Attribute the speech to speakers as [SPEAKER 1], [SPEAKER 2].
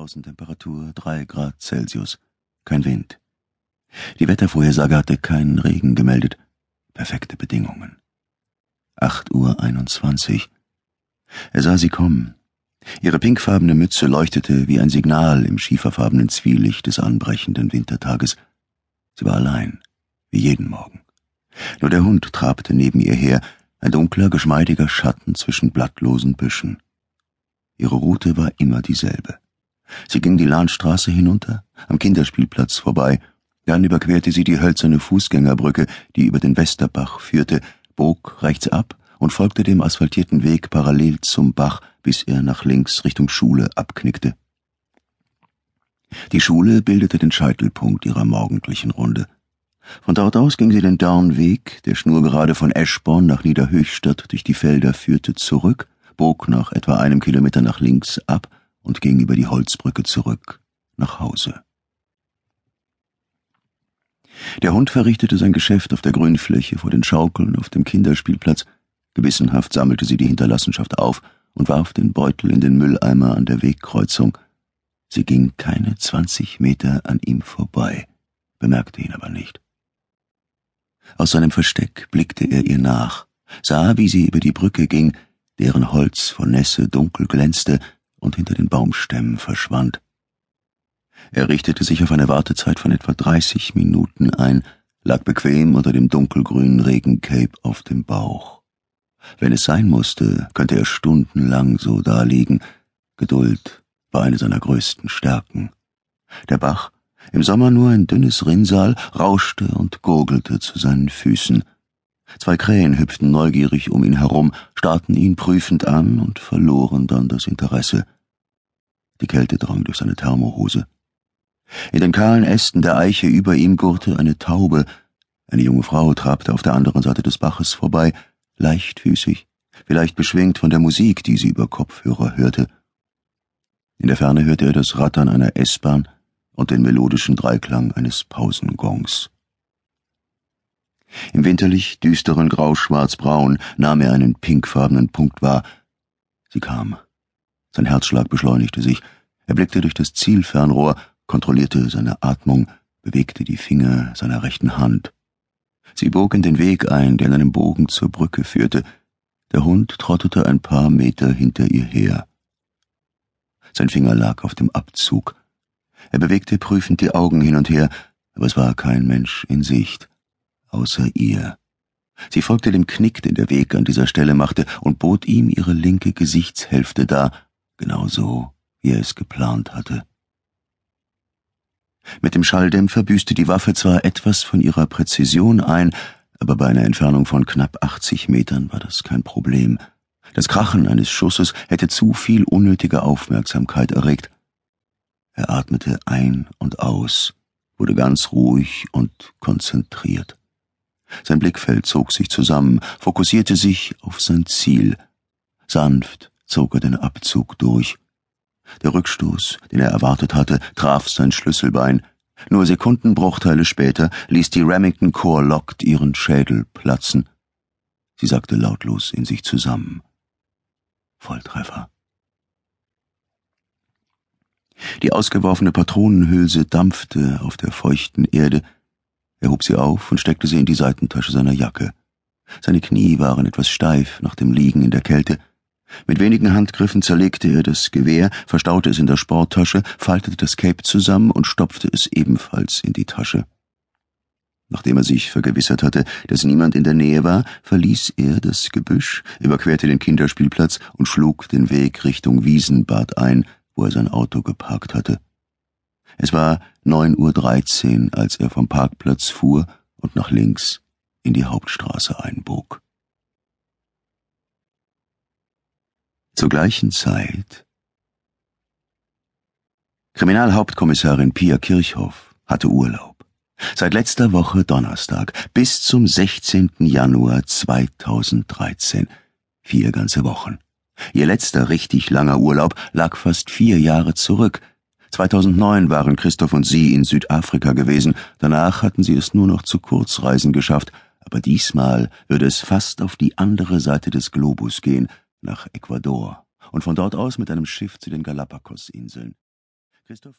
[SPEAKER 1] Außentemperatur drei Grad Celsius. Kein Wind. Die Wettervorhersage hatte keinen Regen gemeldet. Perfekte Bedingungen. Acht Uhr einundzwanzig. Er sah sie kommen. Ihre pinkfarbene Mütze leuchtete wie ein Signal im schieferfarbenen Zwielicht des anbrechenden Wintertages. Sie war allein, wie jeden Morgen. Nur der Hund trabte neben ihr her, ein dunkler, geschmeidiger Schatten zwischen blattlosen Büschen. Ihre Route war immer dieselbe. Sie ging die Lahnstraße hinunter, am Kinderspielplatz vorbei, dann überquerte sie die hölzerne Fußgängerbrücke, die über den Westerbach führte, bog rechts ab und folgte dem asphaltierten Weg parallel zum Bach, bis er nach links Richtung Schule abknickte. Die Schule bildete den Scheitelpunkt ihrer morgendlichen Runde. Von dort aus ging sie den Dornweg, der schnurgerade von Eschborn nach Niederhöchstadt durch die Felder führte, zurück, bog nach etwa einem Kilometer nach links ab und ging über die Holzbrücke zurück nach Hause. Der Hund verrichtete sein Geschäft auf der Grünfläche vor den Schaukeln auf dem Kinderspielplatz. Gewissenhaft sammelte sie die Hinterlassenschaft auf und warf den Beutel in den Mülleimer an der Wegkreuzung. Sie ging keine zwanzig Meter an ihm vorbei, bemerkte ihn aber nicht. Aus seinem Versteck blickte er ihr nach, sah, wie sie über die Brücke ging, deren Holz von Nässe dunkel glänzte, und hinter den Baumstämmen verschwand. Er richtete sich auf eine Wartezeit von etwa dreißig Minuten ein, lag bequem unter dem dunkelgrünen Regencape auf dem Bauch. Wenn es sein musste, könnte er stundenlang so daliegen. Geduld war eine seiner größten Stärken. Der Bach, im Sommer nur ein dünnes Rinnsal, rauschte und gurgelte zu seinen Füßen. Zwei Krähen hüpften neugierig um ihn herum, starrten ihn prüfend an und verloren dann das Interesse. Die Kälte drang durch seine Thermohose. In den kahlen Ästen der Eiche über ihm gurrte eine Taube. Eine junge Frau trabte auf der anderen Seite des Baches vorbei, leichtfüßig, vielleicht beschwingt von der Musik, die sie über Kopfhörer hörte. In der Ferne hörte er das Rattern einer S-Bahn und den melodischen Dreiklang eines Pausengongs. Im winterlich düsteren Grau-Schwarz-Braun nahm er einen pinkfarbenen Punkt wahr. Sie kam. Sein Herzschlag beschleunigte sich. Er blickte durch das Zielfernrohr, kontrollierte seine Atmung, bewegte die Finger seiner rechten Hand. Sie bog in den Weg ein, der in einem Bogen zur Brücke führte. Der Hund trottete ein paar Meter hinter ihr her. Sein Finger lag auf dem Abzug. Er bewegte prüfend die Augen hin und her, aber es war kein Mensch in Sicht außer ihr. Sie folgte dem Knick, den der Weg an dieser Stelle machte, und bot ihm ihre linke Gesichtshälfte dar, genau so, wie er es geplant hatte. Mit dem Schalldämpfer büßte die Waffe zwar etwas von ihrer Präzision ein, aber bei einer Entfernung von knapp 80 Metern war das kein Problem. Das Krachen eines Schusses hätte zu viel unnötige Aufmerksamkeit erregt. Er atmete ein und aus, wurde ganz ruhig und konzentriert. Sein Blickfeld zog sich zusammen, fokussierte sich auf sein Ziel. Sanft zog er den Abzug durch. Der Rückstoß, den er erwartet hatte, traf sein Schlüsselbein. Nur Sekundenbruchteile später ließ die Remington Core Locked ihren Schädel platzen. Sie sagte lautlos in sich zusammen. Volltreffer. Die ausgeworfene Patronenhülse dampfte auf der feuchten Erde, er hob sie auf und steckte sie in die Seitentasche seiner Jacke. Seine Knie waren etwas steif nach dem Liegen in der Kälte. Mit wenigen Handgriffen zerlegte er das Gewehr, verstaute es in der Sporttasche, faltete das Cape zusammen und stopfte es ebenfalls in die Tasche. Nachdem er sich vergewissert hatte, dass niemand in der Nähe war, verließ er das Gebüsch, überquerte den Kinderspielplatz und schlug den Weg Richtung Wiesenbad ein, wo er sein Auto geparkt hatte. Es war neun Uhr dreizehn, als er vom Parkplatz fuhr und nach links in die Hauptstraße einbog. Zur gleichen Zeit Kriminalhauptkommissarin Pia Kirchhoff hatte Urlaub. Seit letzter Woche Donnerstag bis zum 16. Januar 2013. Vier ganze Wochen. Ihr letzter richtig langer Urlaub lag fast vier Jahre zurück, 2009 waren Christoph und sie in Südafrika gewesen, danach hatten sie es nur noch zu Kurzreisen geschafft, aber diesmal würde es fast auf die andere Seite des Globus gehen, nach Ecuador, und von dort aus mit einem Schiff zu den Galapagos-Inseln. Christoph